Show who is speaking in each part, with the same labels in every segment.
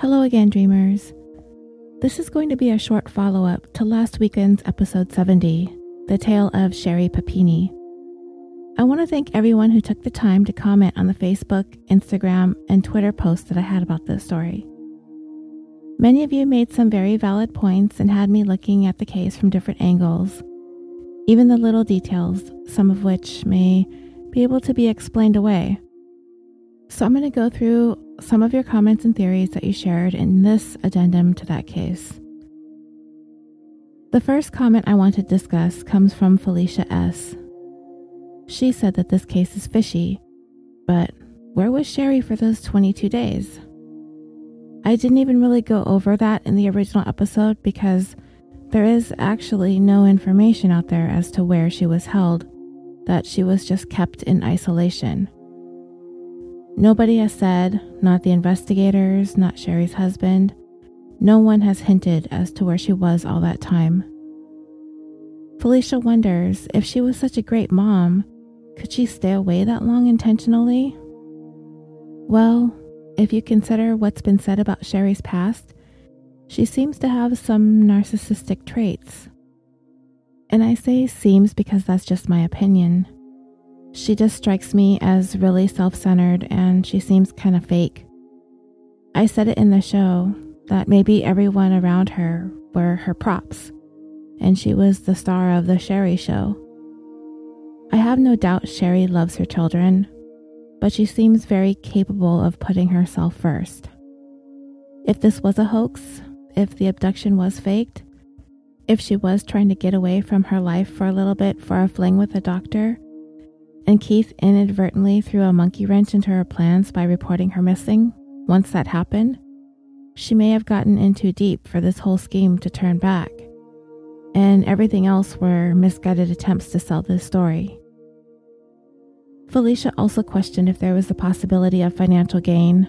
Speaker 1: Hello again, dreamers. This is going to be a short follow up to last weekend's episode 70, The Tale of Sherri Papini. I want to thank everyone who took the time to comment on the Facebook, Instagram, and Twitter posts that I had about this story. Many of you made some very valid points and had me looking at the case from different angles, even the little details, some of which may be able to be explained away. So I'm going to go through some of your comments and theories that you shared in this addendum to that case. The first comment I want to discuss comes from Felicia S. She said that this case is fishy, but where was Sherri for those 22 days? I didn't even really go over that in the original episode because there is actually no information out there as to where she was held, that she was just kept in isolation. Nobody has said, not the investigators, not Sherri's husband, no one has hinted as to where she was all that time. Felicia wonders if she was such a great mom, could she stay away that long intentionally? Well, if you consider what's been said about Sherri's past, she seems to have some narcissistic traits. And I say seems because that's just my opinion. She just strikes me as really self centered and she seems kind of fake. I said it in the show that maybe everyone around her were her props, and she was the star of the Sherri show. I have no doubt Sherri loves her children, but she seems very capable of putting herself first. If this was a hoax, if the abduction was faked, if she was trying to get away from her life for a little bit for a fling with a doctor, and Keith inadvertently threw a monkey wrench into her plans by reporting her missing, once that happened, she may have gotten in too deep for this whole scheme to turn back. And everything else were misguided attempts to sell this story. Felicia also questioned if there was the possibility of financial gain.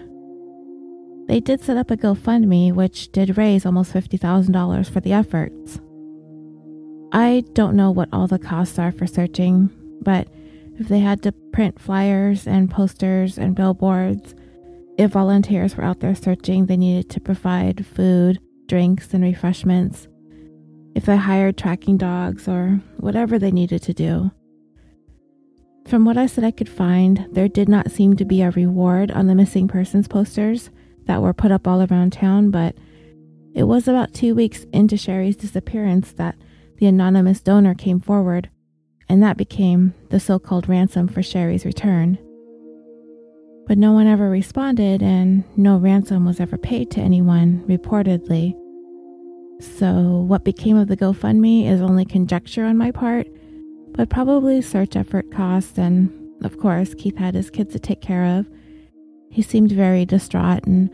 Speaker 1: They did set up a GoFundMe, which did raise almost $50,000 for the efforts. I don't know what all the costs are for searching, but if they had to print flyers and posters and billboards, if volunteers were out there searching, they needed to provide food, drinks, and refreshments. If they hired tracking dogs or whatever they needed to do. From what I said I could find, there did not seem to be a reward on the missing persons posters that were put up all around town, but it was about two weeks into Sherri's disappearance that the anonymous donor came forward, and that became the so called ransom for Sherri's return. But no one ever responded, and no ransom was ever paid to anyone, reportedly. So, what became of the GoFundMe is only conjecture on my part but probably search effort costs. And of course, Keith had his kids to take care of. He seemed very distraught, and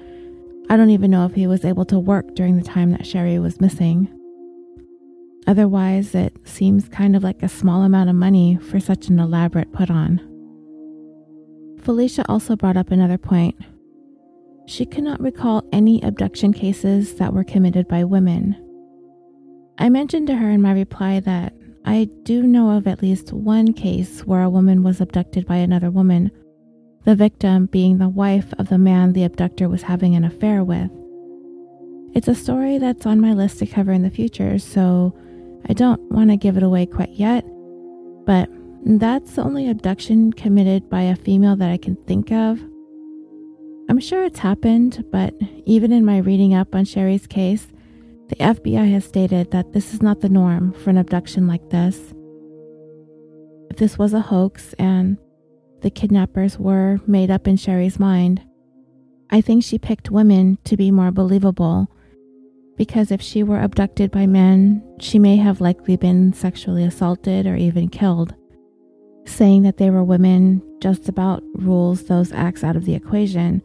Speaker 1: I don't even know if he was able to work during the time that Sherri was missing. Otherwise, it seems kind of like a small amount of money for such an elaborate put on. Felicia also brought up another point. She could not recall any abduction cases that were committed by women. I mentioned to her in my reply that I do know of at least one case where a woman was abducted by another woman, the victim being the wife of the man the abductor was having an affair with. It's a story that's on my list to cover in the future, so I don't want to give it away quite yet, but that's the only abduction committed by a female that I can think of. I'm sure it's happened, but even in my reading up on Sherri's case, the FBI has stated that this is not the norm for an abduction like this. If this was a hoax and the kidnappers were made up in Sherri's mind, I think she picked women to be more believable because if she were abducted by men, she may have likely been sexually assaulted or even killed. Saying that they were women just about rules those acts out of the equation,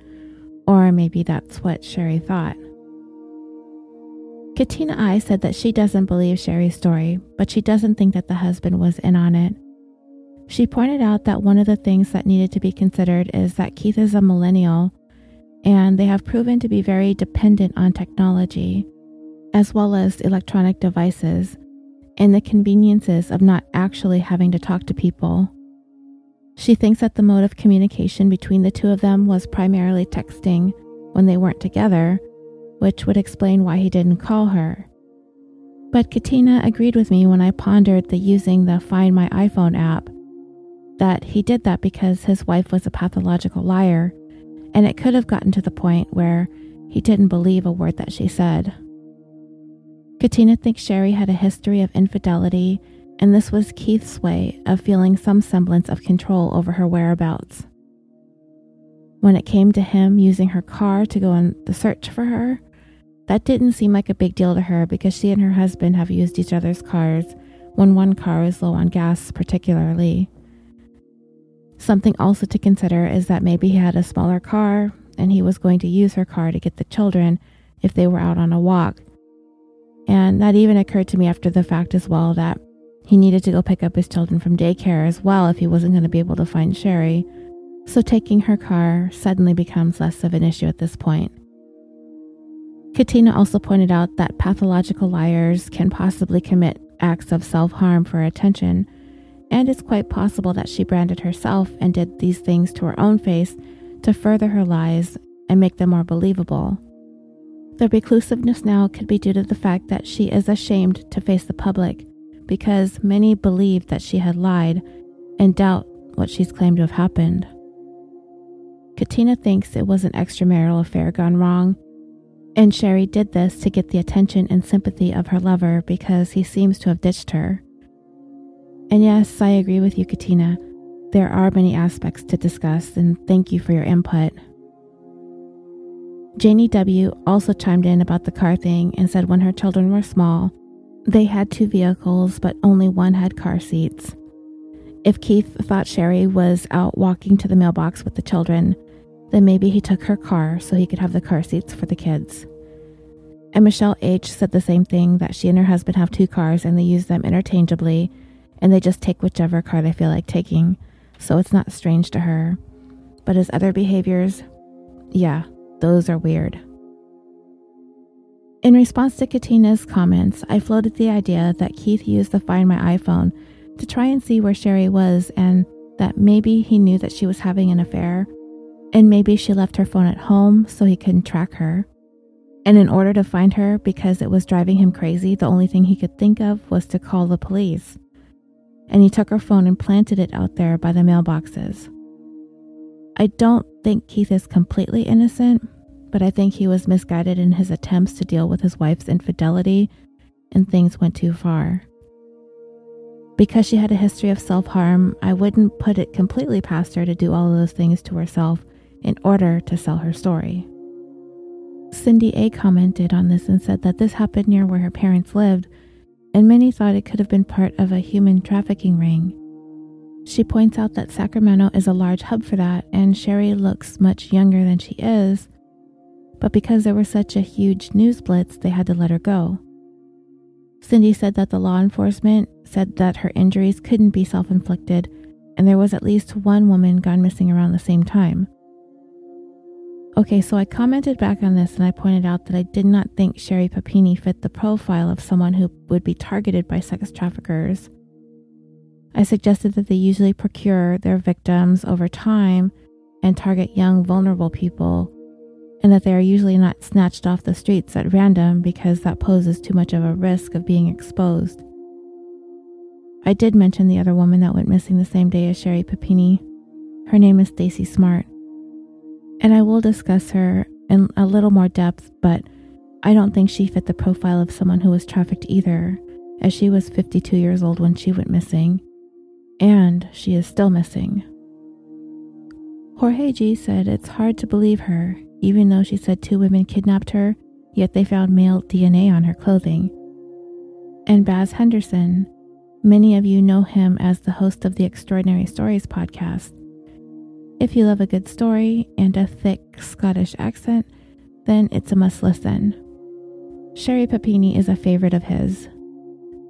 Speaker 1: or maybe that's what Sherri thought. Katina I said that she doesn't believe Sherri's story, but she doesn't think that the husband was in on it. She pointed out that one of the things that needed to be considered is that Keith is a millennial, and they have proven to be very dependent on technology, as well as electronic devices, and the conveniences of not actually having to talk to people. She thinks that the mode of communication between the two of them was primarily texting when they weren't together which would explain why he didn't call her. But Katina agreed with me when I pondered the using the Find My iPhone app that he did that because his wife was a pathological liar, and it could have gotten to the point where he didn't believe a word that she said. Katina thinks Sherri had a history of infidelity, and this was Keith's way of feeling some semblance of control over her whereabouts. When it came to him using her car to go on the search for her, that didn't seem like a big deal to her because she and her husband have used each other's cars when one car is low on gas, particularly. Something also to consider is that maybe he had a smaller car and he was going to use her car to get the children if they were out on a walk. And that even occurred to me after the fact as well that he needed to go pick up his children from daycare as well if he wasn't going to be able to find Sherri. So taking her car suddenly becomes less of an issue at this point. Katina also pointed out that pathological liars can possibly commit acts of self harm for attention, and it's quite possible that she branded herself and did these things to her own face to further her lies and make them more believable. Their reclusiveness now could be due to the fact that she is ashamed to face the public because many believe that she had lied and doubt what she's claimed to have happened. Katina thinks it was an extramarital affair gone wrong and Sherri did this to get the attention and sympathy of her lover because he seems to have ditched her. And yes, I agree with you, Katina. There are many aspects to discuss, and thank you for your input. Janie W. also chimed in about the car thing and said when her children were small, they had two vehicles, but only one had car seats. If Keith thought Sherri was out walking to the mailbox with the children, then maybe he took her car so he could have the car seats for the kids. And Michelle H. said the same thing that she and her husband have two cars and they use them interchangeably and they just take whichever car they feel like taking, so it's not strange to her. But his other behaviors, yeah, those are weird. In response to Katina's comments, I floated the idea that Keith used the Find My iPhone to try and see where Sherri was and that maybe he knew that she was having an affair and maybe she left her phone at home so he couldn't track her. And in order to find her, because it was driving him crazy, the only thing he could think of was to call the police. And he took her phone and planted it out there by the mailboxes. I don't think Keith is completely innocent, but I think he was misguided in his attempts to deal with his wife's infidelity, and things went too far. Because she had a history of self harm, I wouldn't put it completely past her to do all those things to herself in order to sell her story. Cindy A commented on this and said that this happened near where her parents lived, and many thought it could have been part of a human trafficking ring. She points out that Sacramento is a large hub for that, and Sherri looks much younger than she is, but because there was such a huge news blitz, they had to let her go. Cindy said that the law enforcement said that her injuries couldn't be self inflicted, and there was at least one woman gone missing around the same time. Okay, so I commented back on this and I pointed out that I did not think Sherri Papini fit the profile of someone who would be targeted by sex traffickers. I suggested that they usually procure their victims over time and target young, vulnerable people, and that they are usually not snatched off the streets at random because that poses too much of a risk of being exposed. I did mention the other woman that went missing the same day as Sherri Papini. Her name is Stacy Smart and I will discuss her in a little more depth, but I don't think she fit the profile of someone who was trafficked either, as she was 52 years old when she went missing, and she is still missing. Jorge G said it's hard to believe her, even though she said two women kidnapped her, yet they found male DNA on her clothing. And Baz Henderson, many of you know him as the host of the Extraordinary Stories podcast. If you love a good story and a thick Scottish accent, then it's a must listen. Sherri Papini is a favorite of his,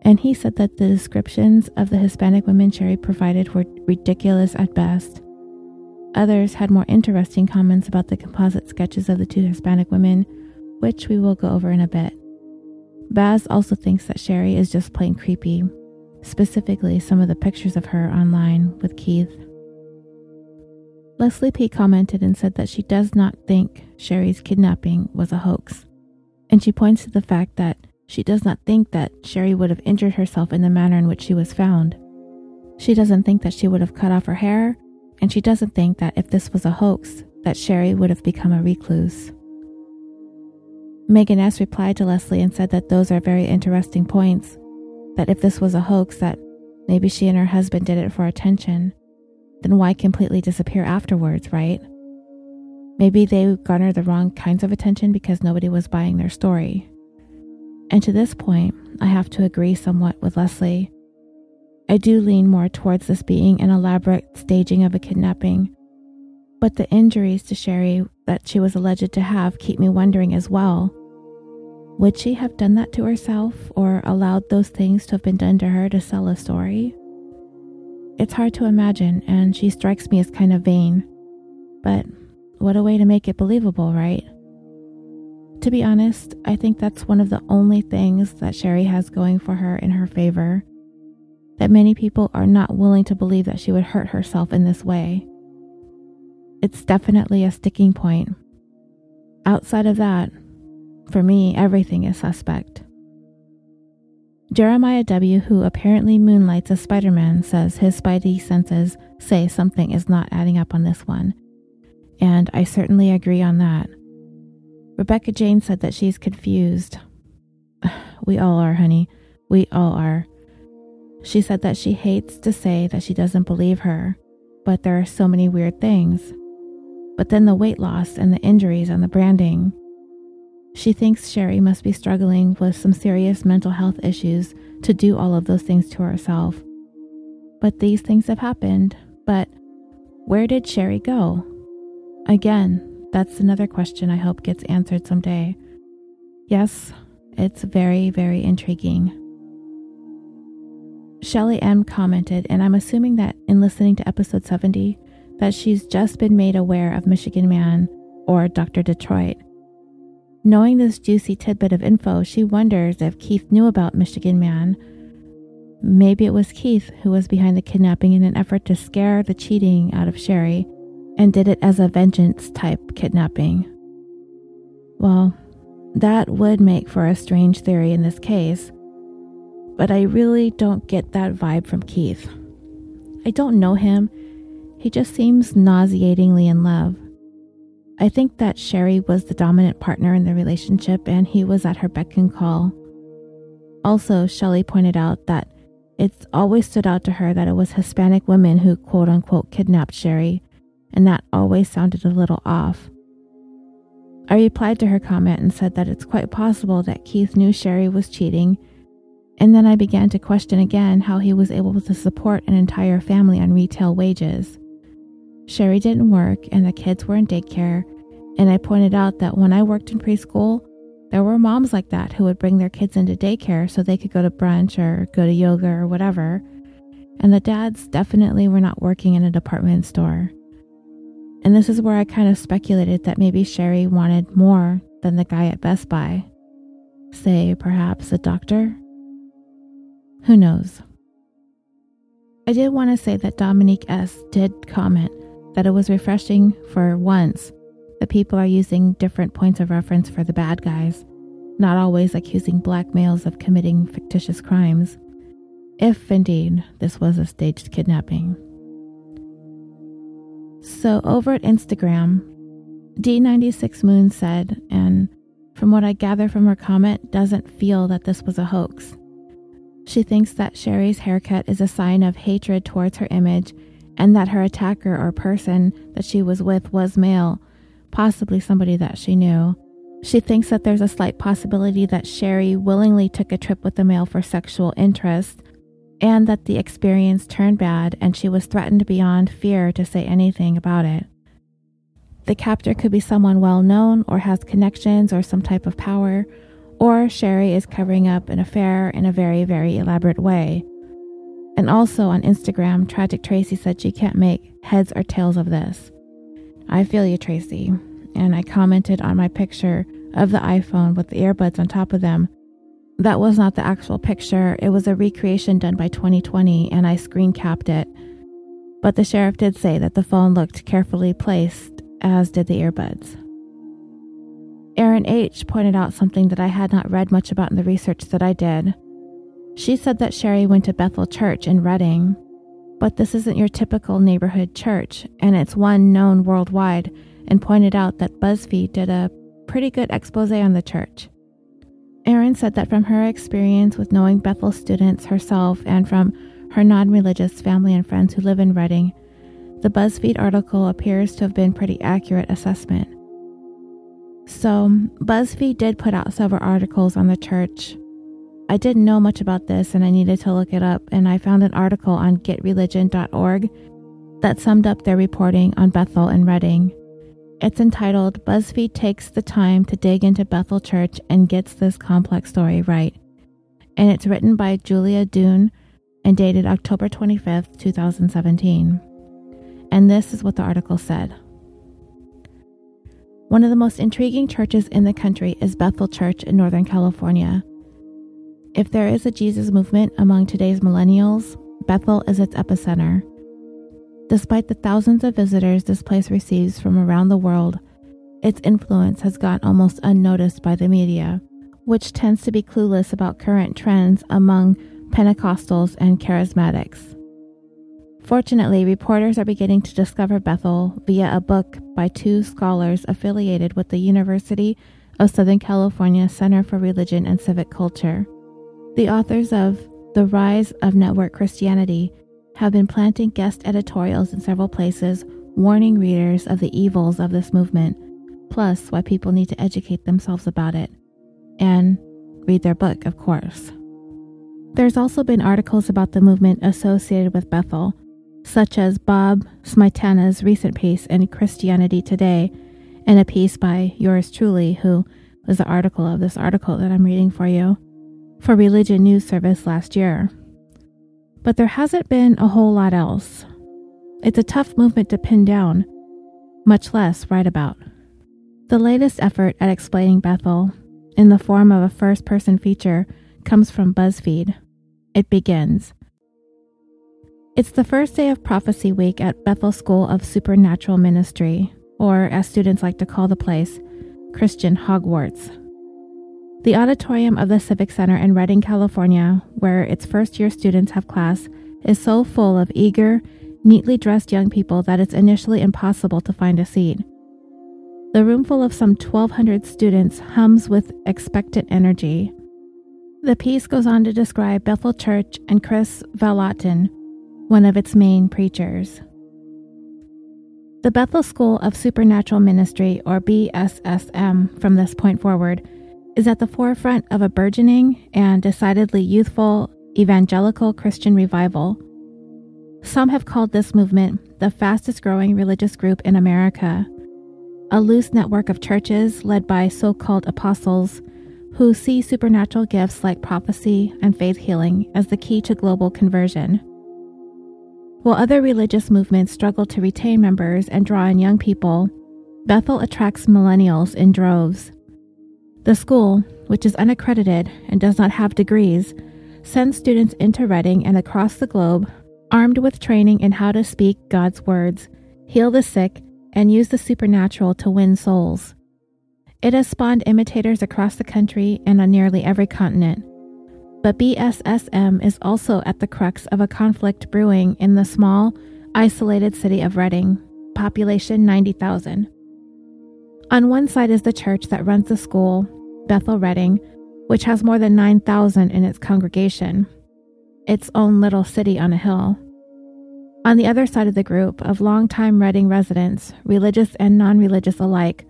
Speaker 1: and he said that the descriptions of the Hispanic women Sherri provided were ridiculous at best. Others had more interesting comments about the composite sketches of the two Hispanic women, which we will go over in a bit. Baz also thinks that Sherri is just plain creepy, specifically some of the pictures of her online with Keith. Leslie P. commented and said that she does not think Sherri's kidnapping was a hoax. And she points to the fact that she does not think that Sherri would have injured herself in the manner in which she was found. She doesn't think that she would have cut off her hair, and she doesn't think that if this was a hoax, that Sherri would have become a recluse. Megan S. replied to Leslie and said that those are very interesting points. That if this was a hoax, that maybe she and her husband did it for attention, then why completely disappear afterwards, right? Maybe they garnered the wrong kinds of attention because nobody was buying their story. And to this point, I have to agree somewhat with Leslie. I do lean more towards this being an elaborate staging of a kidnapping. But the injuries to Sherri that she was alleged to have keep me wondering as well. Would she have done that to herself or allowed those things to have been done to her to sell a story? It's hard to imagine, and she strikes me as kind of vain. But what a way to make it believable, right? To be honest, I think that's one of the only things that Sherri has going for her in her favor. That many people are not willing to believe that she would hurt herself in this way. It's definitely a sticking point. Outside of that, for me, everything is suspect. Jeremiah W., who apparently moonlights as Spider Man, says his spidey senses say something is not adding up on this one. And I certainly agree on that. Rebecca Jane said that she's confused. We all are, honey. We all are. She said that she hates to say that she doesn't believe her, but there are so many weird things. But then the weight loss and the injuries and the branding. She thinks Sherri must be struggling with some serious mental health issues to do all of those things to herself. But these things have happened. But where did Sherri go? Again, that's another question I hope gets answered someday. Yes, it's very, very intriguing. Shelly M commented, and I'm assuming that in listening to episode 70, that she's just been made aware of Michigan Man or Dr. Detroit Knowing this juicy tidbit of info, she wonders if Keith knew about Michigan Man. Maybe it was Keith who was behind the kidnapping in an effort to scare the cheating out of Sherri and did it as a vengeance type kidnapping. Well, that would make for a strange theory in this case, but I really don't get that vibe from Keith. I don't know him, he just seems nauseatingly in love. I think that Sherri was the dominant partner in the relationship and he was at her beck and call. Also, Shelley pointed out that it's always stood out to her that it was Hispanic women who quote unquote kidnapped Sherri, and that always sounded a little off. I replied to her comment and said that it's quite possible that Keith knew Sherri was cheating, and then I began to question again how he was able to support an entire family on retail wages. Sherri didn't work and the kids were in daycare, and I pointed out that when I worked in preschool, there were moms like that who would bring their kids into daycare so they could go to brunch or go to yoga or whatever. And the dads definitely were not working in a department store. And this is where I kind of speculated that maybe Sherri wanted more than the guy at Best Buy. Say, perhaps a doctor? Who knows? I did want to say that Dominique S. did comment that it was refreshing for once that people are using different points of reference for the bad guys, not always accusing black males of committing fictitious crimes, if indeed this was a staged kidnapping. So over at Instagram, D96 Moon said, and from what I gather from her comment, doesn't feel that this was a hoax. She thinks that Sherri's haircut is a sign of hatred towards her image and that her attacker or person that she was with was male, possibly somebody that she knew. She thinks that there's a slight possibility that Sherri willingly took a trip with the male for sexual interest, and that the experience turned bad and she was threatened beyond fear to say anything about it. The captor could be someone well known or has connections or some type of power, or Sherri is covering up an affair in a very, very elaborate way. And also on Instagram, Tragic Tracy said she can't make heads or tails of this. I feel you, Tracy. And I commented on my picture of the iPhone with the earbuds on top of them. That was not the actual picture, it was a recreation done by 2020, and I screen capped it. But the sheriff did say that the phone looked carefully placed, as did the earbuds. Erin H. pointed out something that I had not read much about in the research that I did. She said that Sherri went to Bethel Church in Redding, but this isn't your typical neighborhood church, and it's one known worldwide, and pointed out that BuzzFeed did a pretty good expose on the church. Erin said that from her experience with knowing Bethel students herself and from her non religious family and friends who live in Redding, the BuzzFeed article appears to have been pretty accurate assessment. So, BuzzFeed did put out several articles on the church. I didn't know much about this and I needed to look it up, and I found an article on getreligion.org that summed up their reporting on Bethel and Redding. It's entitled BuzzFeed Takes the Time to Dig into Bethel Church and Gets This Complex Story Right. And it's written by Julia Duin and dated October 25th, 2017. And this is what the article said. One of the most intriguing churches in the country is Bethel Church in Northern California. If there is a Jesus movement among today's millennials, Bethel is its epicenter. Despite the thousands of visitors this place receives from around the world, its influence has gone almost unnoticed by the media, which tends to be clueless about current trends among Pentecostals and charismatics. Fortunately, reporters are beginning to discover Bethel via a book by two scholars affiliated with the University of Southern California Center for Religion and Civic Culture. The authors of The Rise of Network Christianity have been planting guest editorials in several places, warning readers of the evils of this movement, plus why people need to educate themselves about it. And read their book, of course. There's also been articles about the movement associated with Bethel, such as Bob Smietana's recent piece in Christianity Today, and a piece by yours truly, who was the article of this article that I'm reading for you, for Religion News Service last year. But there hasn't been a whole lot else. It's a tough movement to pin down, much less write about. The latest effort at explaining Bethel, in the form of a first person feature, comes from BuzzFeed. It begins it's the first day of Prophecy Week at Bethel School of Supernatural Ministry, or as students like to call the place, Christian Hogwarts. The auditorium of the Civic Center in Redding, California, where its first year students have class, is so full of eager, neatly dressed young people that it's initially impossible to find a seat. The room full of some 1,200 students hums with expectant energy. The piece goes on to describe Bethel Church and Kris Vallotton, one of its main preachers. The Bethel School of Supernatural Ministry, or BSSM, from this point forward, is at the forefront of a burgeoning and decidedly youthful evangelical Christian revival. Some have called this movement the fastest growing religious group in America, a loose network of churches led by so called apostles who see supernatural gifts like prophecy and faith healing as the key to global conversion. While other religious movements struggle to retain members and draw in young people, Bethel attracts millennials in droves. The school, which is unaccredited and does not have degrees, sends students into Redding and across the globe armed with training in how to speak God's words, heal the sick, and use the supernatural to win souls. It has spawned imitators across the country and on nearly every continent. But BSSM is also at the crux of a conflict brewing in the small, isolated city of Redding, population 90,000. On one side is the church that runs the school, Bethel Redding, which has more than 9,000 in its congregation, its own little city on a hill. On the other side of the group of longtime Redding residents, religious and non religious alike,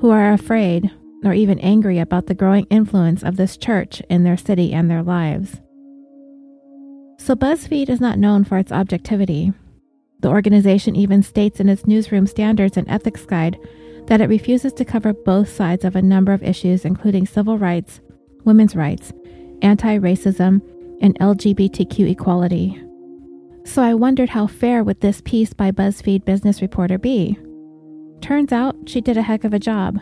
Speaker 1: who are afraid or even angry about the growing influence of this church in their city and their lives. So, BuzzFeed is not known for its objectivity. The organization even states in its newsroom standards and ethics guide that it refuses to cover both sides of a number of issues, including civil rights, women's rights, anti racism, and LGBTQ equality. So I wondered how fair would this piece by BuzzFeed business reporter be? Turns out she did a heck of a job.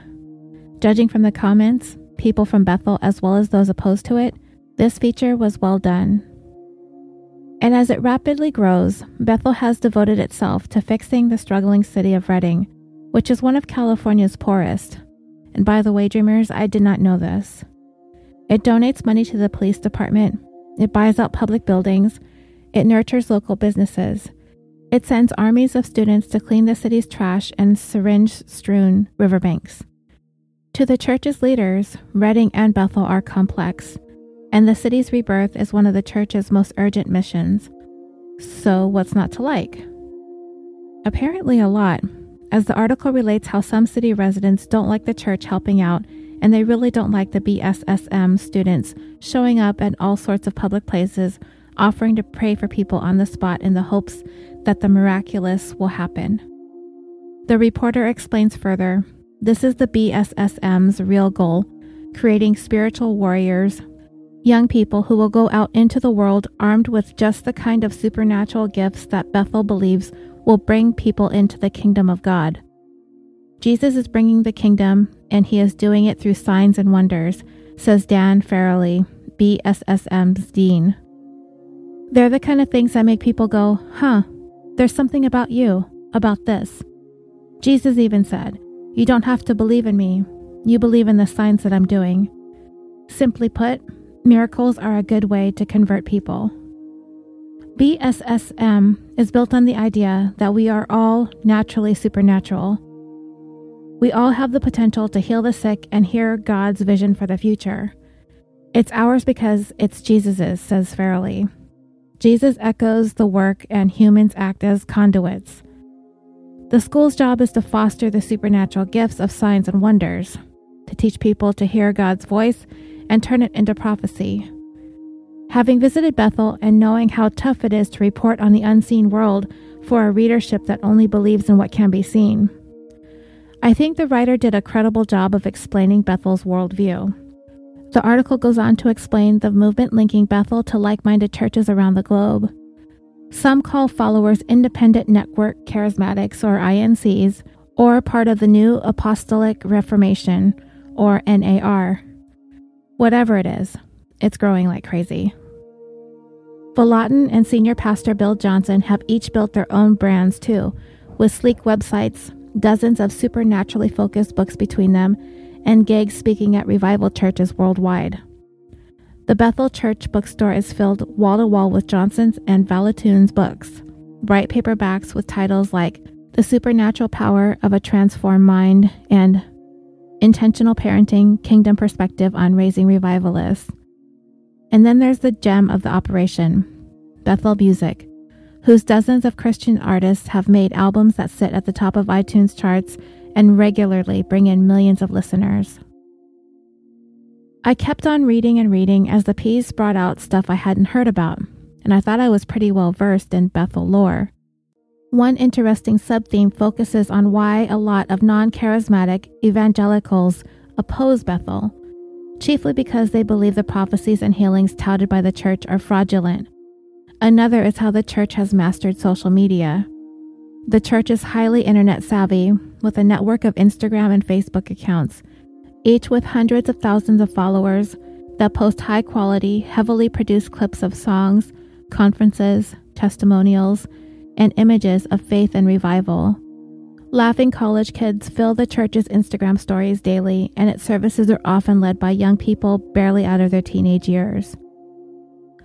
Speaker 1: Judging from the comments, people from Bethel as well as those opposed to it, this feature was well done. And as it rapidly grows, Bethel has devoted itself to fixing the struggling city of Redding, which is one of California's poorest, And by the way, dreamers, I did not know this. It donates money to the police department, it buys out public buildings, it nurtures local businesses. It sends armies of students to clean the city's trash and syringe strewn riverbanks. To the church's leaders, Redding and Bethel are complex, and the city's rebirth is one of the church's most urgent missions. So, what's not to like? Apparently, a lot, as the article relates how some city residents don't like the church helping out, and they really don't like the BSSM students showing up at all sorts of public places offering to pray for people on the spot in the hopes that the miraculous will happen. The reporter explains further this is the BSSM's real goal creating spiritual warriors, young people who will go out into the world armed with just the kind of supernatural gifts that Bethel believes will bring people into the kingdom of God. Jesus is bringing the kingdom, and he is doing it through signs and wonders, says Dann Farrelly, BSSM's dean. They're the kind of things that make people go, huh, there's something about you, about this. Jesus even said, You don't have to believe in me, you believe in the signs that I'm doing. Simply put, miracles are a good way to convert people. BSSM is built on the idea that we are all naturally supernatural. We all have the potential to heal the sick and hear God's vision for the future. It's ours because it's Jesus's, says Farrelly. Jesus echoes the work, and humans act as conduits. The school's job is to foster the supernatural gifts of signs and wonders, to teach people to hear God's voice and turn it into prophecy. Having visited Bethel and knowing how tough it is to report on the unseen world for a readership that only believes in what can be seen, I think the writer did a credible job of explaining Bethel's worldview. The article goes on to explain the movement linking Bethel to like minded churches around the globe. Some call followers Independent Network Charismatics or INCs, or part of the New Apostolic Reformation or NAR. Whatever it is, it's growing like crazy. Vallotton and senior pastor Bill Johnson have each built their own brands too, with sleek websites, dozens of supernaturally focused books between them, and gigs speaking at revival churches worldwide. The Bethel Church bookstore is filled wall to wall with Johnson's and Vallotton's books, bright paperbacks with titles like The Supernatural Power of a Transformed Mind and Intentional Parenting Kingdom Perspective on Raising Revivalists. And then there's the gem of the operation, Bethel Music, whose dozens of Christian artists have made albums that sit at the top of iTunes charts and regularly bring in millions of listeners. I kept on reading and reading as the P's brought out stuff I hadn't heard about, and I thought I was pretty well versed in Bethel lore. One interesting subtheme focuses on why a lot of non charismatic evangelicals oppose Bethel, chiefly because they believe the prophecies and healings touted by the church are fraudulent. Another is how the church has mastered social media. The church is highly internet savvy, with a network of Instagram and Facebook accounts, each with hundreds of thousands of followers that post high quality, heavily produced clips of songs, conferences, testimonials, and images of faith and revival. Laughing college kids fill the church's Instagram stories daily, and its services are often led by young people barely out of their teenage years.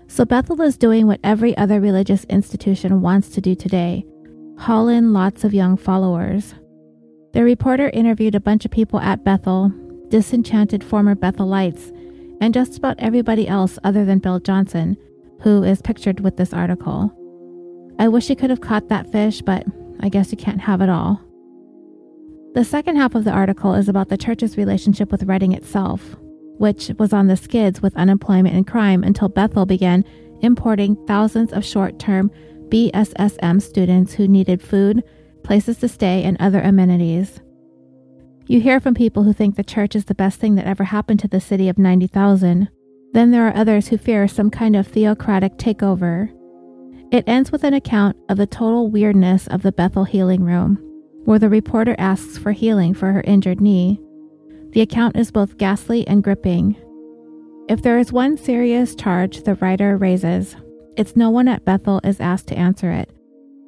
Speaker 1: So Bethel is doing what every other religious institution wants to do today haul in lots of young followers. The reporter interviewed a bunch of people at Bethel, disenchanted former Bethelites, and just about everybody else other than Bill Johnson, who is pictured with this article. I wish he could have caught that fish, but I guess you can't have it all. The second half of the article is about the church's relationship with Redding itself, which was on the skids with unemployment and crime until Bethel began importing thousands of short term BSSM students who needed food, places to stay, and other amenities. You hear from people who think the church is the best thing that ever happened to the city of 90,000. Then there are others who fear some kind of theocratic takeover. It ends with an account of the total weirdness of the Bethel Healing Room, where the reporter asks for healing for her injured knee. The account is both ghastly and gripping. If there is one serious charge the writer raises, it's no one at Bethel is asked to answer it.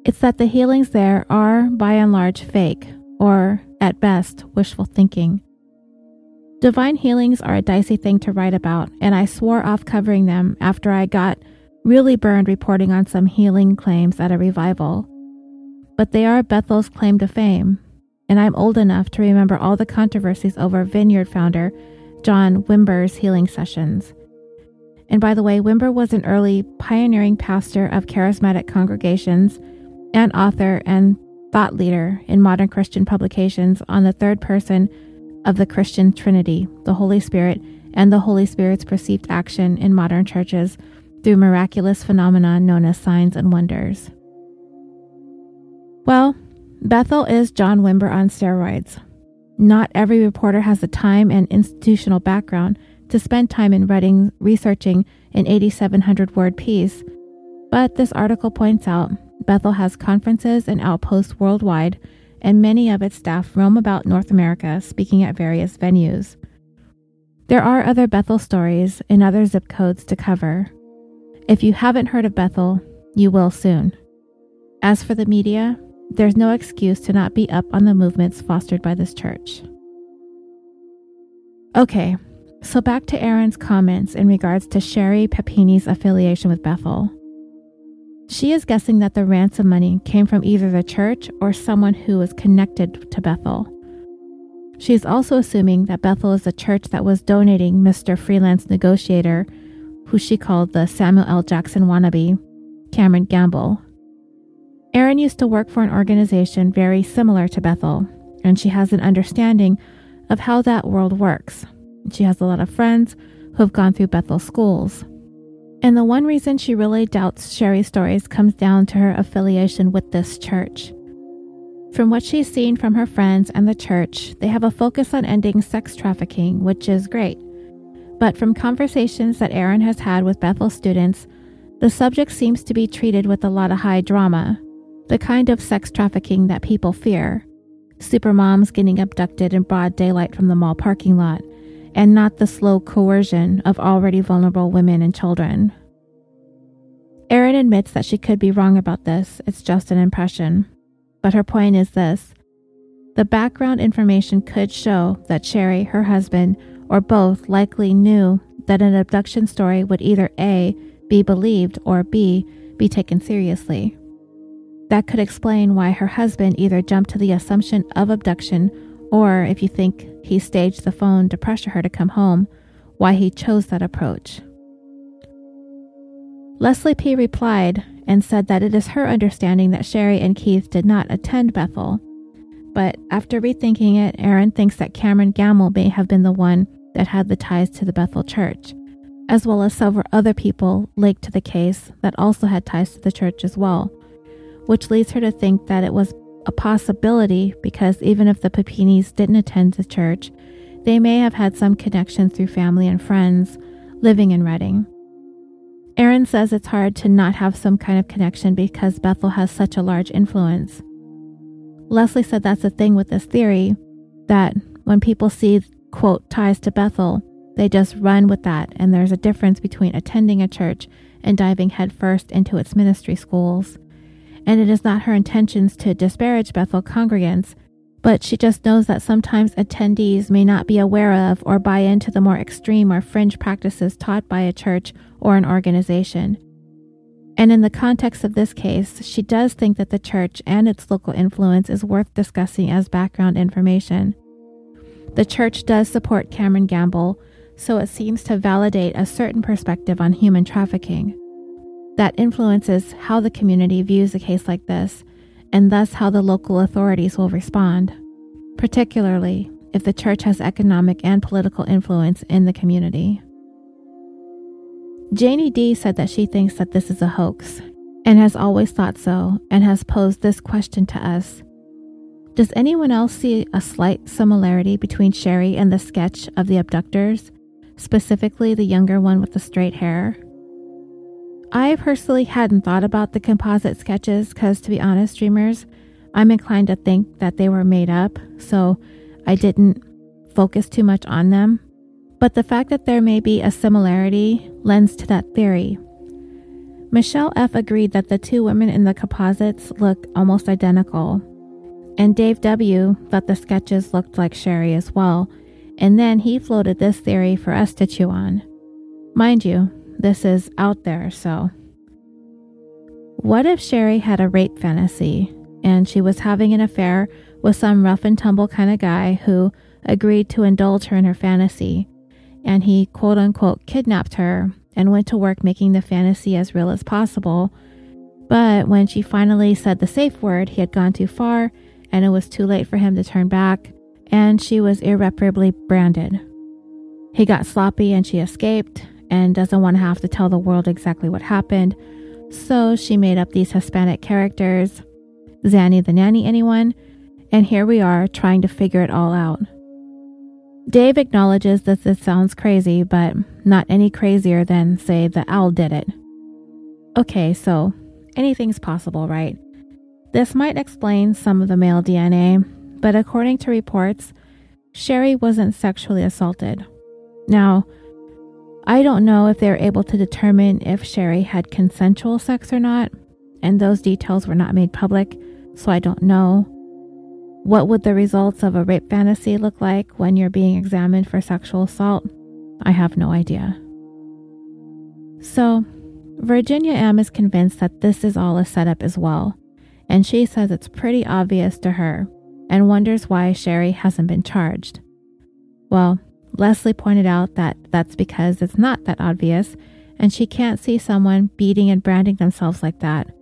Speaker 1: It's that the healings there are, by and large, fake, or, at best, wishful thinking. Divine healings are a dicey thing to write about, and I swore off covering them after I got really burned reporting on some healing claims at a revival. But they are Bethel's claim to fame, and I'm old enough to remember all the controversies over Vineyard founder John Wimber's healing sessions. And by the way, Wimber was an early pioneering pastor of charismatic congregations and author and thought leader in modern Christian publications on the third person of the Christian Trinity, the Holy Spirit, and the Holy Spirit's perceived action in modern churches through miraculous phenomena known as signs and wonders. Well, Bethel is John Wimber on steroids. Not every reporter has the time and institutional background to spend time in Redding, researching an 8,700 word piece, but this article points out Bethel has conferences and outposts worldwide, and many of its staff roam about North America speaking at various venues. There are other Bethel stories and other zip codes to cover. If you haven't heard of Bethel, you will soon. As for the media, there's no excuse to not be up on the movements fostered by this church. Okay, so back to Erin's comments in regards to Sherri Papini's affiliation with Bethel. She is guessing that the ransom money came from either the church or someone who was connected to Bethel. She is also assuming that Bethel is the church that was donating Mr. Freelance Negotiator, who she called the Samuel L. Jackson wannabe, Cameron Gamble. Erin used to work for an organization very similar to Bethel, and she has an understanding of how that world works. She has a lot of friends who have gone through Bethel schools. And the one reason she really doubts Sherri's stories comes down to her affiliation with this church. From what she's seen from her friends and the church, they have a focus on ending sex trafficking, which is great. But from conversations that Erin has had with Bethel students, the subject seems to be treated with a lot of high drama, the kind of sex trafficking that people fear. Supermoms getting abducted in broad daylight from the mall parking lot, and not the slow coercion of already vulnerable women and children. Erin admits that she could be wrong about this, it's just an impression. But her point is this the background information could show that Sherri, her husband, or both likely knew that an abduction story would either A, be believed, or B, be taken seriously. That could explain why her husband either jumped to the assumption of abduction, or if you think he staged the phone to pressure her to come home, why he chose that approach. Leslie P. replied and said that it is her understanding that Sherri and Keith did not attend Bethel. But after rethinking it, Erin thinks that Cameron Gamble may have been the one that had the ties to the Bethel church, as well as several other people linked to the case that also had ties to the church as well, which leads her to think that it was a possibility because even if the Papinis didn't attend the church, they may have had some connection through family and friends living in Redding. Erin says it's hard to not have some kind of connection because Bethel has such a large influence. Leslie said that's the thing with this theory that when people see, quote, ties to Bethel, they just run with that, and there's a difference between attending a church and diving headfirst into its ministry schools and it is not her intentions to disparage Bethel congregants, but she just knows that sometimes attendees may not be aware of or buy into the more extreme or fringe practices taught by a church or an organization. And in the context of this case, she does think that the church and its local influence is worth discussing as background information. The church does support Cameron Gamble, so it seems to validate a certain perspective on human trafficking that influences how the community views a case like this, and thus how the local authorities will respond, particularly if the church has economic and political influence in the community. Janie D said that she thinks that this is a hoax and has always thought so and has posed this question to us. Does anyone else see a slight similarity between Sherri and the sketch of the abductors, specifically the younger one with the straight hair? I personally hadn't thought about the composite sketches because, to be honest, dreamers, I'm inclined to think that they were made up, so I didn't focus too much on them. But the fact that there may be a similarity lends to that theory. Michelle F. agreed that the two women in the composites look almost identical, and Dave W. thought the sketches looked like Sherri as well, and then he floated this theory for us to chew on. Mind you, this is out there, so. What if Sherri had a rape fantasy and she was having an affair with some rough and tumble kind of guy who agreed to indulge her in her fantasy, and he quote unquote kidnapped her and went to work making the fantasy as real as possible? But when she finally said the safe word, he had gone too far and it was too late for him to turn back, and she was irreparably branded. He got sloppy and she escaped and doesn't want to have to tell the world exactly what happened, so she made up these Hispanic characters Zanny the Nanny, anyone? And here we are trying to figure it all out. Dave acknowledges that this sounds crazy, but not any crazier than, say, the owl did it. Okay, so anything's possible, right? This might explain some of the male DNA, but according to reports, Sherri wasn't sexually assaulted. Now, I don't know if they were able to determine if Sherri had consensual sex or not, and those details were not made public, so I don't know. What would the results of a rape fantasy look like when you're being examined for sexual assault? I have no idea. So, Virginia M is convinced that this is all a setup as well and she says it's pretty obvious to her and wonders why Sherri hasn't been charged. Well, Leslie pointed out that that's because it's not that obvious, and she can't see someone beating and branding themselves like that.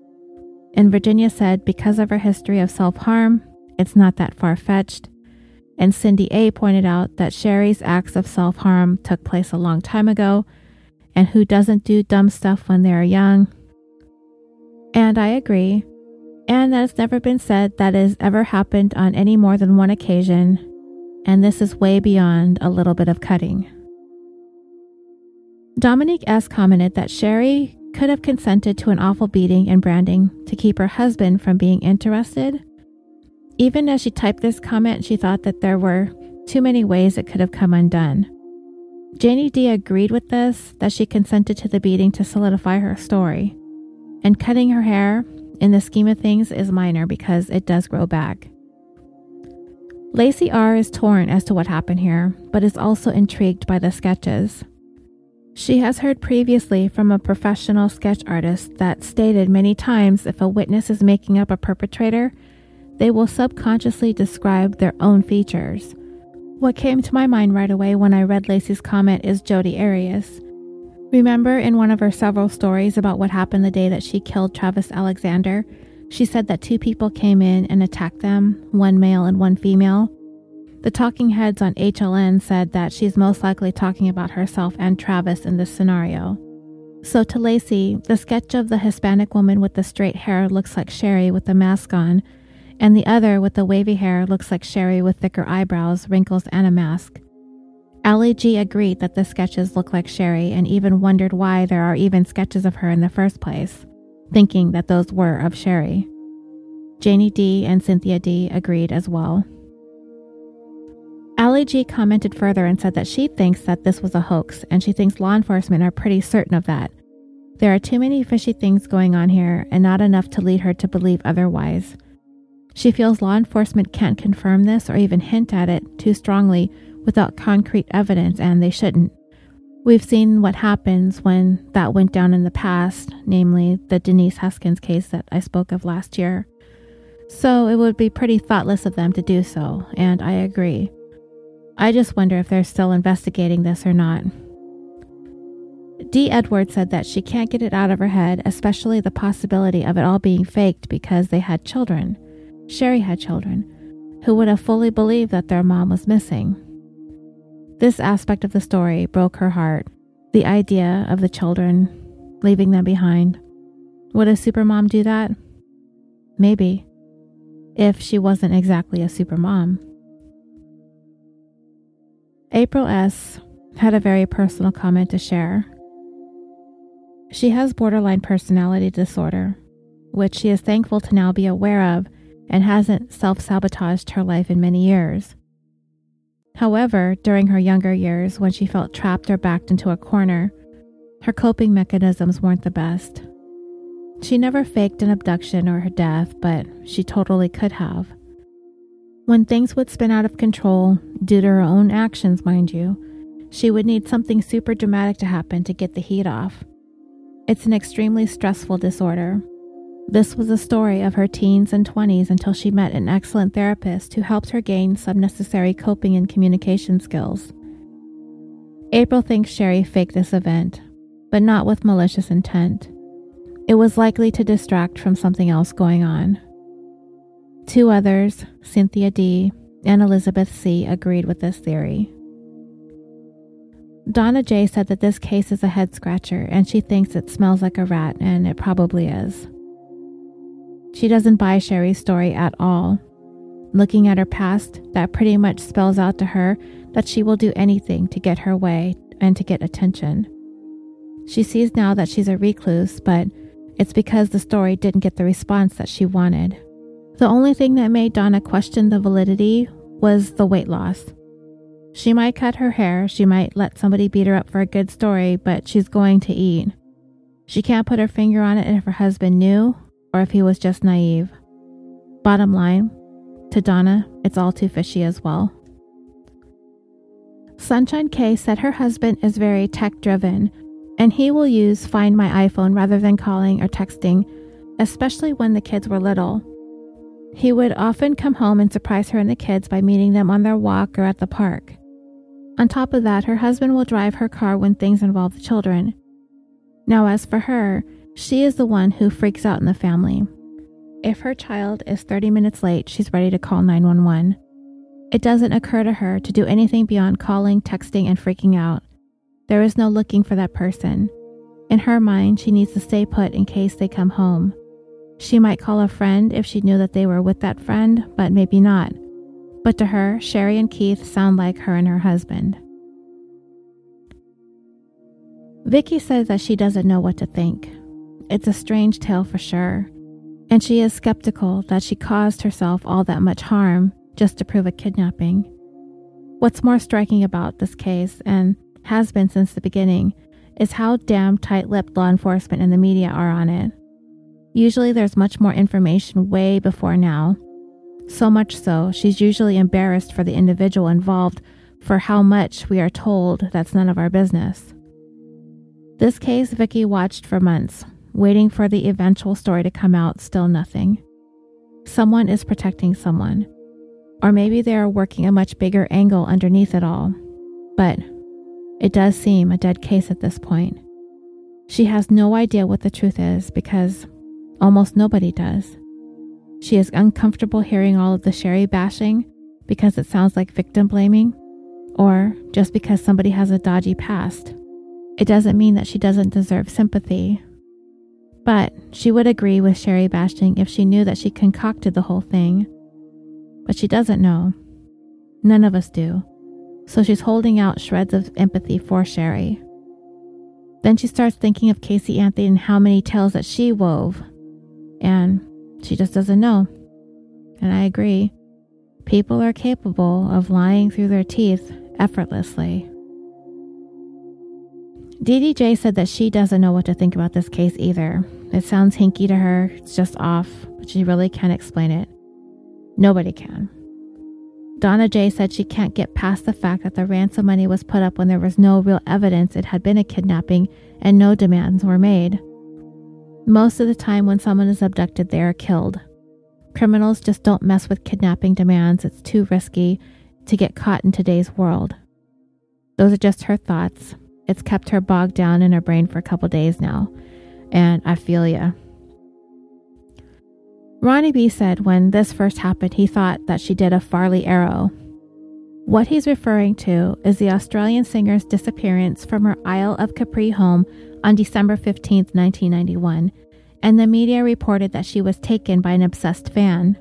Speaker 1: And Virginia said because of her history of self harm, it's not that far fetched. And Cindy A pointed out that Sherri's acts of self harm took place a long time ago, and who doesn't do dumb stuff when they're young? And I agree, and that it's never been said that has ever happened on any more than one occasion, and this is way beyond a little bit of cutting. Dominique S. commented that Sherri could have consented to an awful beating and branding to keep her husband from being interested. Even as she typed this comment, she thought that there were too many ways it could have come undone. Janie D agreed with this, that she consented to the beating to solidify her story. And cutting her hair in the scheme of things is minor because it does grow back. Lacey R is torn as to what happened here, but is also intrigued by the sketches. She has heard previously from a professional sketch artist that stated many times if a witness is making up a perpetrator, they will subconsciously describe their own features. What came to my mind right away when I read Lacey's comment is Jodi Arias. Remember in one of her several stories about what happened the day that she killed Travis Alexander, she said that two people came in and attacked them, one male and one female. The talking heads on HLN said that she's most likely talking about herself and Travis in this scenario. So to Lacey, the sketch of the Hispanic woman with the straight hair looks like Sherri with the mask on, and the other with the wavy hair looks like Sherri with thicker eyebrows, wrinkles, and a mask. Allie G agreed that the sketches look like Sherri and even wondered why there are even sketches of her in the first place, thinking that those were of Sherri. Janie D and Cynthia D agreed as well. Allie G commented further and said that she thinks that this was a hoax and she thinks law enforcement are pretty certain of that. There are too many fishy things going on here and not enough to lead her to believe otherwise. She feels law enforcement can't confirm this or even hint at it too strongly without concrete evidence, and they shouldn't. We've seen what happens when that went down in the past, namely the Denise Huskins case that I spoke of last year. So it would be pretty thoughtless of them to do so, and I agree. I just wonder if they're still investigating this or not. Dee Edwards said that she can't get it out of her head, especially the possibility of it all being faked because they had children. Sherri had children, who would have fully believed that their mom was missing. This aspect of the story broke her heart. The idea of the children, leaving them behind. Would a supermom do that? Maybe. If she wasn't exactly a supermom. April S. had a very personal comment to share. She has borderline personality disorder, which she is thankful to now be aware of and hasn't self sabotaged her life in many years. However, during her younger years, when she felt trapped or backed into a corner, her coping mechanisms weren't the best. She never faked an abduction or her death, but she totally could have. When things would spin out of control, due to her own actions, mind you, she would need something super dramatic to happen to get the heat off. It's an extremely stressful disorder. This was a story of her teens and 20s until she met an excellent therapist who helped her gain some necessary coping and communication skills. April thinks Sherri faked this event, but not with malicious intent. It was likely to distract from something else going on. Two others, Cynthia D. and Elizabeth C., agreed with this theory. Donna J said that this case is a head scratcher and she thinks it smells like a rat, and it probably is. She doesn't buy Sherri's story at all. Looking at her past, that pretty much spells out to her that she will do anything to get her way and to get attention. She sees now that she's a recluse, but it's because the story didn't get the response that she wanted. The only thing that made Donna question the validity was the weight loss. She might cut her hair, she might let somebody beat her up for a good story, but she's going to eat. She can't put her finger on it and if her husband knew or if he was just naive. Bottom line, to Donna, it's all too fishy as well. Sunshine K said her husband is very tech driven and he will use Find My iPhone rather than calling or texting, especially when the kids were little. He would often come home and surprise her and the kids by meeting them on their walk or at the park. On top of that, her husband will drive her car when things involve the children. Now, as for her, she is the one who freaks out in the family. If her child is 30 minutes late, she's ready to call 911. It doesn't occur to her to do anything beyond calling, texting, and freaking out. There is no looking for that person. In her mind, she needs to stay put in case they come home. She might call a friend if she knew that they were with that friend, but maybe not. But to her, Sherri and Keith sound like her and her husband. Vicky says that she doesn't know what to think. It's a strange tale for sure, and she is skeptical that she caused herself all that much harm just to prove a kidnapping. What's more striking about this case, and has been since the beginning, is how damn tight lipped law enforcement and the media are on it. Usually there's much more information way before now. So much so, she's usually embarrassed for the individual involved for how much we are told that's none of our business. This case Vicky watched for months, waiting for the eventual story to come out, still nothing. Someone is protecting someone. Or maybe they are working a much bigger angle underneath it all. But it does seem a dead case at this point. She has no idea what the truth is because Almost nobody does. She is uncomfortable hearing all of the Sherri bashing because it sounds like victim blaming, or just because somebody has a dodgy past. It doesn't mean that she doesn't deserve sympathy. But she would agree with Sherri bashing if she knew that she concocted the whole thing. But she doesn't know. None of us do. So she's holding out shreds of empathy for Sherri. Then she starts thinking of Casey Anthony and how many tales that she wove and she just doesn't know. And I agree. People are capable of lying through their teeth effortlessly. DDJ said that she doesn't know what to think about this case either. It sounds hinky to her, it's just off, but she really can't explain it. Nobody can. Donna J said she can't get past the fact that the ransom money was put up when there was no real evidence it had been a kidnapping and no demands were made. Most of the time, when someone is abducted, they are killed. Criminals just don't mess with kidnapping demands, it's too risky to get caught in today's world. Those are just her thoughts. It's kept her bogged down in her brain for a couple days now, and I feel ya. Ronnie B said when this first happened, he thought that she did a Farley arrow. What he's referring to is the Australian singer's disappearance from her Isle of Capri home on December 15, 1991, and the media reported that she was taken by an obsessed fan.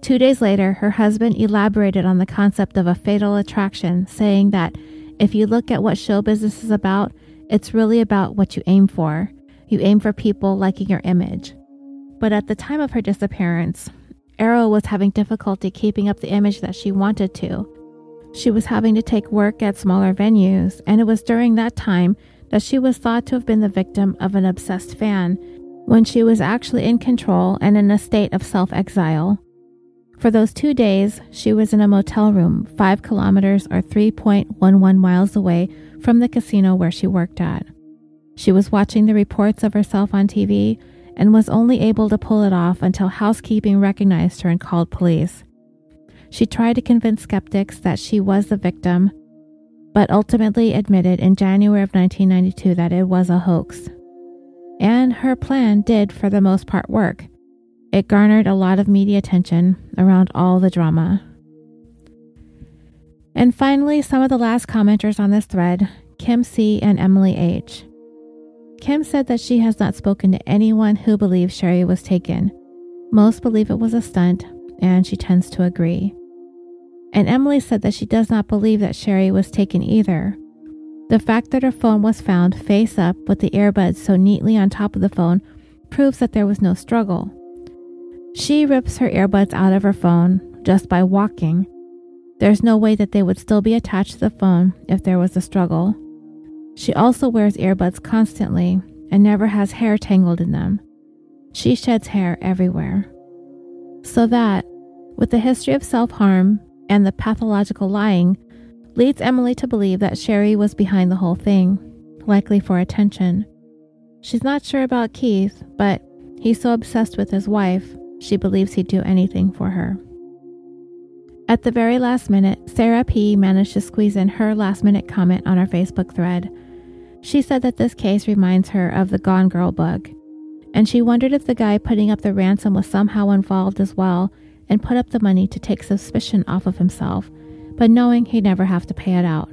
Speaker 1: Two days later, her husband elaborated on the concept of a fatal attraction, saying that if you look at what show business is about, it's really about what you aim for. You aim for people liking your image. But at the time of her disappearance, Arrow was having difficulty keeping up the image that she wanted to. She was having to take work at smaller venues, and it was during that time that she was thought to have been the victim of an obsessed fan when she was actually in control and in a state of self exile. For those two days, she was in a motel room five kilometers or 3.11 miles away from the casino where she worked at. She was watching the reports of herself on TV and was only able to pull it off until housekeeping recognized her and called police. She tried to convince skeptics that she was the victim, but ultimately admitted in January of 1992 that it was a hoax. And her plan did, for the most part, work. It garnered a lot of media attention around all the drama. And finally, some of the last commenters on this thread Kim C. and Emily H. Kim said that she has not spoken to anyone who believes Sherri was taken. Most believe it was a stunt, and she tends to agree. And Emily said that she does not believe that Sherri was taken either. The fact that her phone was found face up with the earbuds so neatly on top of the phone proves that there was no struggle. She rips her earbuds out of her phone just by walking. There's no way that they would still be attached to the phone if there was a struggle. She also wears earbuds constantly and never has hair tangled in them. She sheds hair everywhere. So that, with the history of self harm and the pathological lying, leads Emily to believe that Sherri was behind the whole thing, likely for attention. She's not sure about Keith, but he's so obsessed with his wife she believes he'd do anything for her. At the very last minute, Sarah P. managed to squeeze in her last minute comment on our Facebook thread. She said that this case reminds her of the Gone Girl book, and she wondered if the guy putting up the ransom was somehow involved as well and put up the money to take suspicion off of himself, but knowing he'd never have to pay it out.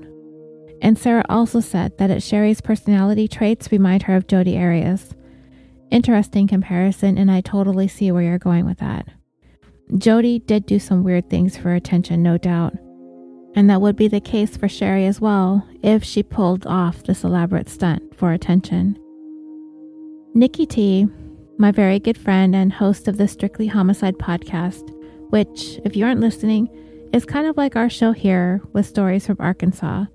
Speaker 1: And Sarah also said that Sherri's personality traits remind her of Jodi Arias, Interesting comparison, and I totally see where you're going with that. Jodi did do some weird things for attention, no doubt. And that would be the case for Sherri as well if she pulled off this elaborate stunt for attention. Nikki T, my very good friend and host of the Strictly Homicide podcast, which, if you aren't listening, is kind of like our show here with stories from Arkansas.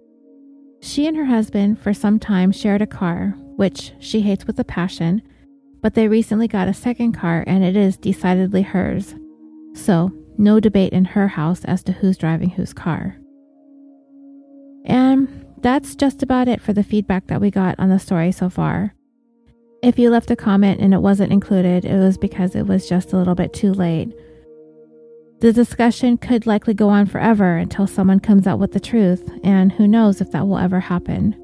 Speaker 1: She and her husband, for some time, shared a car, which she hates with a passion but they recently got a second car and it is decidedly hers. So, no debate in her house as to who's driving whose car. And that's just about it for the feedback that we got on the story so far. If you left a comment and it wasn't included, it was because it was just a little bit too late. The discussion could likely go on forever until someone comes out with the truth, and who knows if that will ever happen.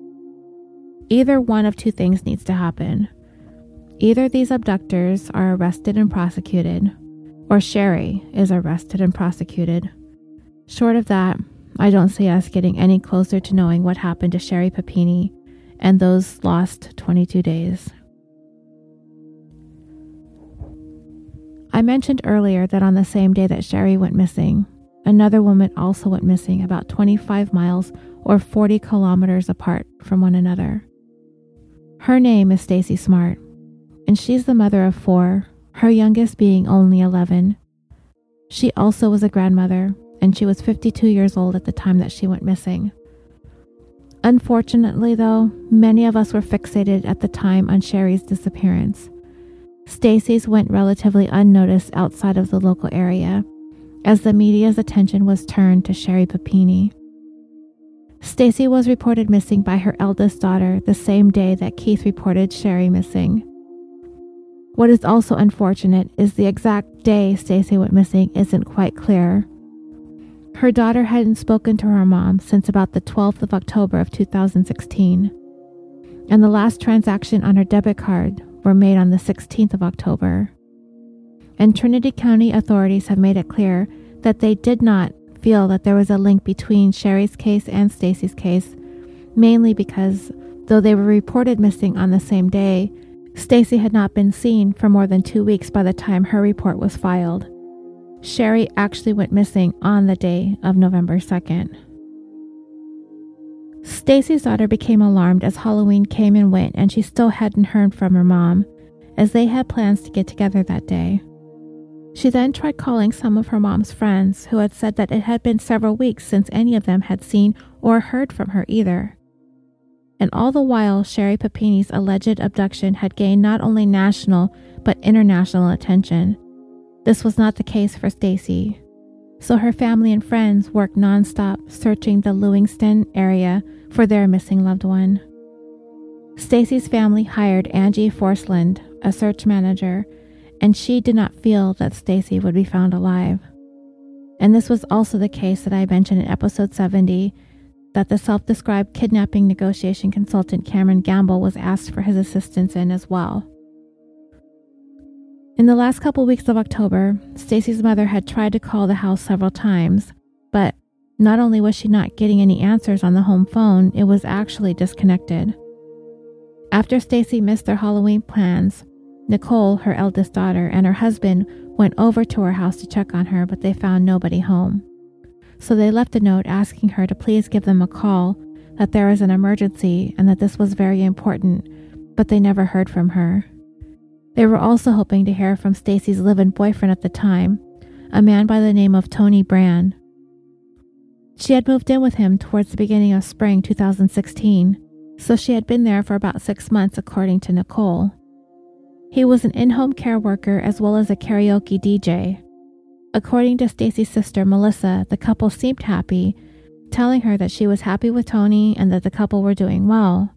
Speaker 1: Either one of two things needs to happen. Either these abductors are arrested and prosecuted, or Sherri is arrested and prosecuted. Short of that, I don't see us getting any closer to knowing what happened to Sherri Papini and those lost 22 days. I mentioned earlier that on the same day that Sherri went missing, another woman also went missing about 25 miles or 40 kilometers apart from one another. Her name is Stacy Smart and she's the mother of four, her youngest being only 11. She also was a grandmother, and she was 52 years old at the time that she went missing. Unfortunately, though, many of us were fixated at the time on Sherri's disappearance. Stacy's went relatively unnoticed outside of the local area, as the media's attention was turned to Sherri Papini. Stacy was reported missing by her eldest daughter the same day that Keith reported Sherri missing. What is also unfortunate is the exact day Stacy went missing isn't quite clear. Her daughter hadn't spoken to her mom since about the 12th of October of 2016, and the last transaction on her debit card were made on the 16th of October. And Trinity County authorities have made it clear that they did not feel that there was a link between Sherri's case and Stacy's case, mainly because though they were reported missing on the same day, Stacy had not been seen for more than two weeks by the time her report was filed. Sherri actually went missing on the day of November 2nd. Stacy's daughter became alarmed as Halloween came and went and she still hadn't heard from her mom, as they had plans to get together that day. She then tried calling some of her mom's friends who had said that it had been several weeks since any of them had seen or heard from her either and all the while Sherri Papini's alleged abduction had gained not only national but international attention. This was not the case for Stacy. So her family and friends worked nonstop searching the Lewiston area for their missing loved one. Stacy's family hired Angie Forsland, a search manager, and she did not feel that Stacy would be found alive. And this was also the case that I mentioned in episode 70 that the self described kidnapping negotiation consultant Cameron Gamble was asked for his assistance in as well. In the last couple weeks of October, Stacy's mother had tried to call the house several times, but not only was she not getting any answers on the home phone, it was actually disconnected. After Stacy missed their Halloween plans, Nicole, her eldest daughter, and her husband went over to her house to check on her, but they found nobody home. So they left a note asking her to please give them a call, that there was an emergency, and that this was very important, but they never heard from her. They were also hoping to hear from Stacy's live-in boyfriend at the time, a man by the name of Tony Brand. She had moved in with him towards the beginning of spring 2016, so she had been there for about six months, according to Nicole. He was an in-home care worker as well as a karaoke DJ. According to Stacy's sister Melissa, the couple seemed happy, telling her that she was happy with Tony and that the couple were doing well.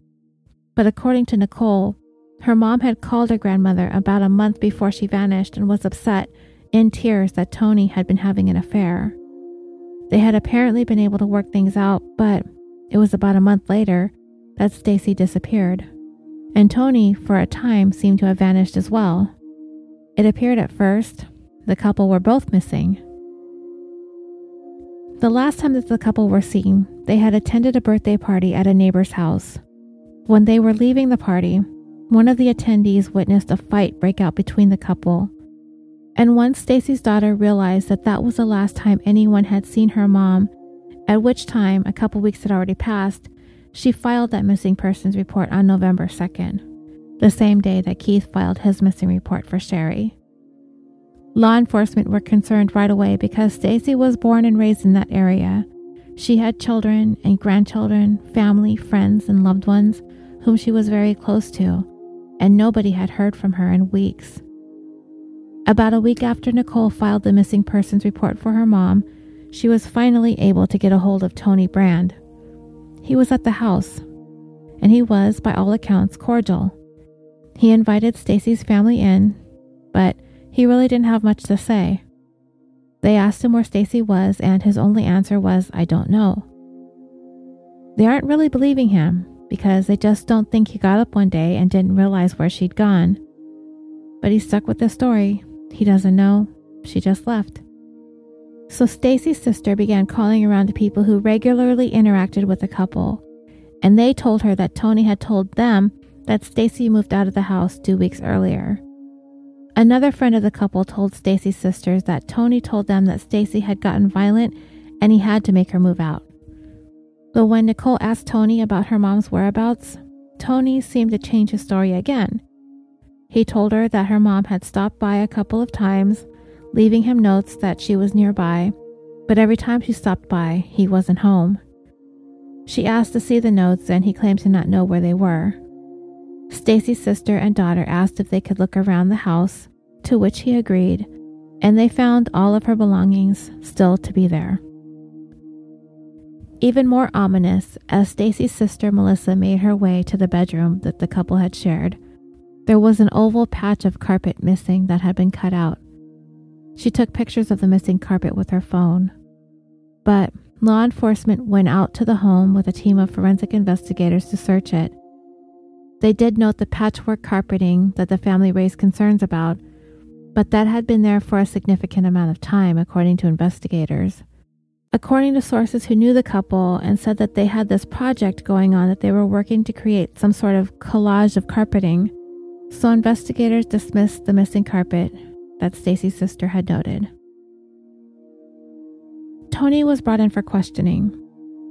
Speaker 1: But according to Nicole, her mom had called her grandmother about a month before she vanished and was upset, in tears, that Tony had been having an affair. They had apparently been able to work things out, but it was about a month later that Stacy disappeared. And Tony, for a time, seemed to have vanished as well. It appeared at first the couple were both missing. The last time that the couple were seen, they had attended a birthday party at a neighbor's house. When they were leaving the party, one of the attendees witnessed a fight break out between the couple. And once Stacy's daughter realized that that was the last time anyone had seen her mom, at which time a couple weeks had already passed, she filed that missing persons report on November 2nd, the same day that Keith filed his missing report for Sherri. Law enforcement were concerned right away because Stacy was born and raised in that area. She had children and grandchildren, family, friends, and loved ones whom she was very close to and nobody had heard from her in weeks. About a week after Nicole filed the missing persons report for her mom, she was finally able to get a hold of Tony Brand. He was at the house, and he was, by all accounts, cordial. He invited Stacy's family in, but he really didn't have much to say. They asked him where Stacy was, and his only answer was, I don't know. They aren't really believing him, because they just don't think he got up one day and didn't realize where she'd gone. But he's stuck with the story. He doesn't know. She just left. So Stacy's sister began calling around to people who regularly interacted with the couple, and they told her that Tony had told them that Stacy moved out of the house 2 weeks earlier. Another friend of the couple told Stacy's sisters that Tony told them that Stacy had gotten violent and he had to make her move out. But when Nicole asked Tony about her mom's whereabouts, Tony seemed to change his story again. He told her that her mom had stopped by a couple of times, leaving him notes that she was nearby, but every time she stopped by, he wasn't home. She asked to see the notes and he claimed to not know where they were. Stacy's sister and daughter asked if they could look around the house, to which he agreed, and they found all of her belongings still to be there. Even more ominous, as Stacy's sister Melissa made her way to the bedroom that the couple had shared, there was an oval patch of carpet missing that had been cut out. She took pictures of the missing carpet with her phone. But law enforcement went out to the home with a team of forensic investigators to search it. They did note the patchwork carpeting that the family raised concerns about, but that had been there for a significant amount of time, according to investigators. According to sources who knew the couple and said that they had this project going on that they were working to create some sort of collage of carpeting. So investigators dismissed the missing carpet that Stacy's sister had noted. Tony was brought in for questioning.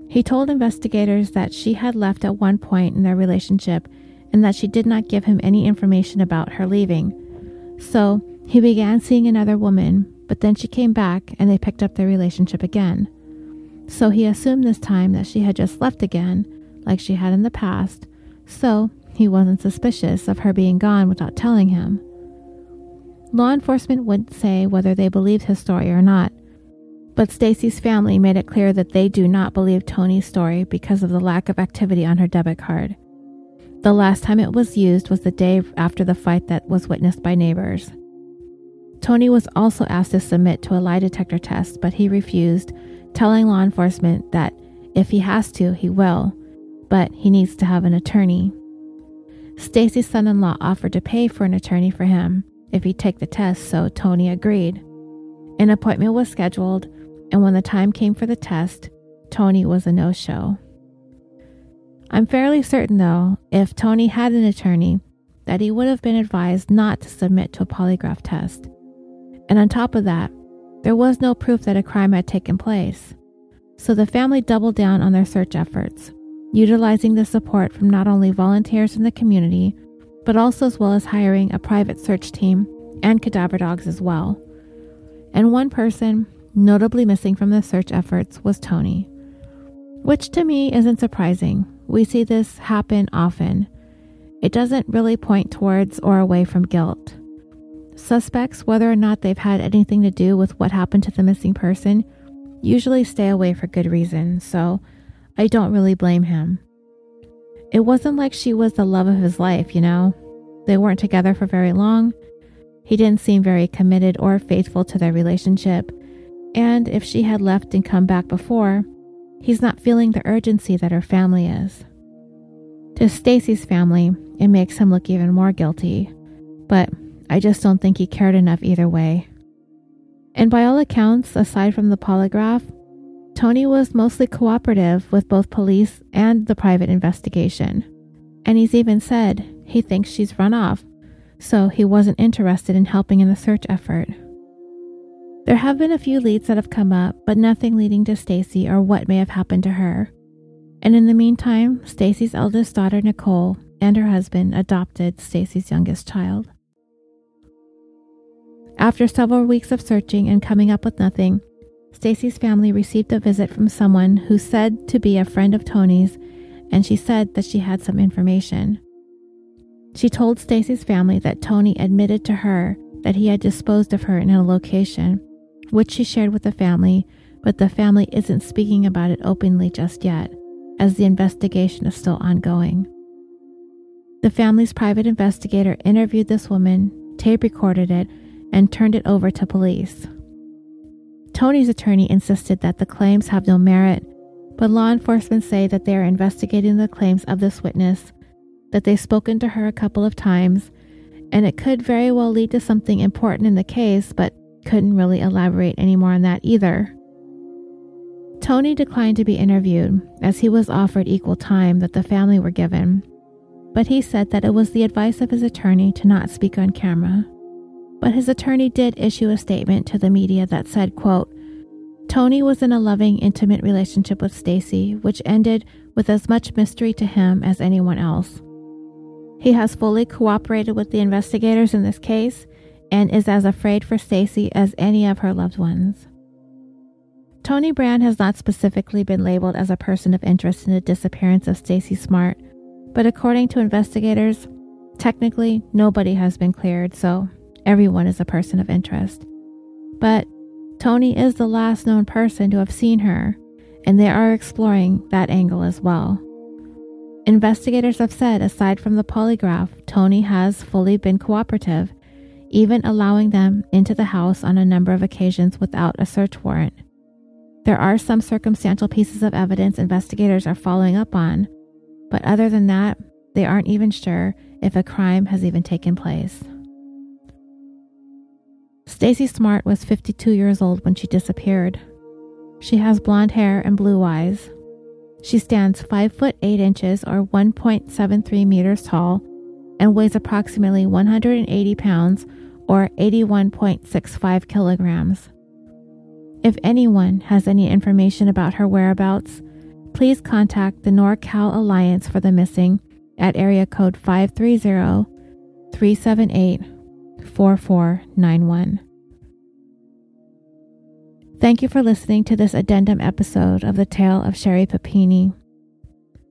Speaker 1: He told investigators that she had left at one point in their relationship and that she did not give him any information about her leaving. So he began seeing another woman, but then she came back and they picked up their relationship again. So he assumed this time that she had just left again, like she had in the past, so he wasn't suspicious of her being gone without telling him. Law enforcement wouldn't say whether they believed his story or not, But Stacy's family made it clear that they do not believe Tony's story because of the lack of activity on her debit card. The last time it was used was the day after the fight that was witnessed by neighbors. Tony was also asked to submit to a lie detector test, but he refused, telling law enforcement that if he has to, he will, but he needs to have an attorney. Stacy's son-in-law offered to pay for an attorney for him if he'd take the test, so Tony agreed. An appointment was scheduled, and when the time came for the test, Tony was a no-show. I'm fairly certain, though, if Tony had an attorney, that he would have been advised not to submit to a polygraph test. And on top of that, there was no proof that a crime had taken place. So the family doubled down on their search efforts, utilizing the support from not only volunteers in the community, but also as well as hiring a private search team and cadaver dogs as well. And one person, notably missing from the search efforts, was Tony, Which to me isn't surprising. We see this happen often. It doesn't really point towards or away from guilt. Suspects, whether or not they've had anything to do with what happened to the missing person, usually stay away for good reason, so I don't really blame him. It wasn't like she was the love of his life, you know? They weren't together for very long. He didn't seem very committed or faithful to their relationship, and if she had left and come back before, he's not feeling the urgency that her family is. To Stacy's family, it makes him look even more guilty, but I just don't think he cared enough either way. And by all accounts, aside from the polygraph, Tony was mostly cooperative with both police and the private investigation. And he's even said he thinks she's run off, so he wasn't interested in helping in the search effort. There have been a few leads that have come up, but nothing leading to Stacy or what may have happened to her. And in the meantime, Stacy's eldest daughter Nicole and her husband adopted Stacy's youngest child. After several weeks of searching and coming up with nothing, Stacy's family received a visit from someone who said to be a friend of Tony's, and she said that she had some information. She told Stacy's family that Tony admitted to her that he had disposed of her in a location, which she shared with the family, but the family isn't speaking about it openly just yet, as the investigation is still ongoing. The family's private investigator interviewed this woman, tape recorded it, and turned it over to police. Tony's attorney insisted that the claims have no merit, but law enforcement say that they are investigating the claims of this witness, that they've spoken to her a couple of times, and it could very well lead to something important in the case, but couldn't really elaborate any more on that either. Tony declined to be interviewed as he was offered equal time that the family were given, but he said that it was the advice of his attorney to not speak on camera but his attorney did issue a statement to the media that said, quote, Tony was in a loving, intimate relationship with Stacy, which ended with as much mystery to him as anyone else. He has fully cooperated with the investigators in this case and is as afraid for Stacy as any of her loved ones. Tony Brand has not specifically been labeled as a person of interest in the disappearance of Stacy Smart, but according to investigators, technically nobody has been cleared, so everyone is a person of interest. But Tony is the last known person to have seen her, and they are exploring that angle as well. Investigators have said, aside from the polygraph, Tony has fully been cooperative, even allowing them into the house on a number of occasions without a search warrant. There are some circumstantial pieces of evidence investigators are following up on, but other than that, they aren't even sure if a crime has even taken place. Stacy Smart was 52 years old when she disappeared. She has blonde hair and blue eyes. She stands 5 foot 8 inches or 1.73 meters tall and weighs approximately 180 pounds or 81.65 kilograms. If anyone has any information about her whereabouts, please contact the NorCal Alliance for the Missing at area code 530 378 4491. Thank you for listening to this addendum episode of the tale of Sherri Papini.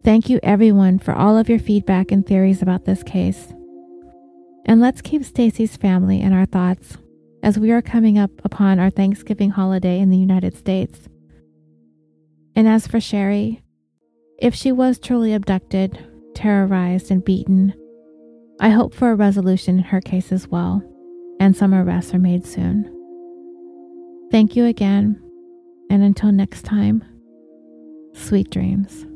Speaker 1: Thank you, everyone, for all of your feedback and theories about this case. And let's keep Stacy's family in our thoughts as we are coming up upon our Thanksgiving holiday in the United States. And as for Sherri, if she was truly abducted, terrorized, and beaten, I hope for a resolution in her case as well, and some arrests are made soon. Thank you again, and until next time, sweet dreams.